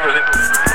Thank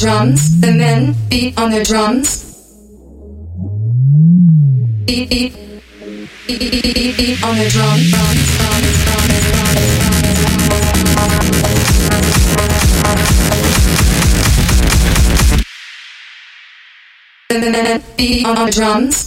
drums. The men beat on the drums. Beat beat beat on the drum, drum, drum, drum, drum. Beat on the drums.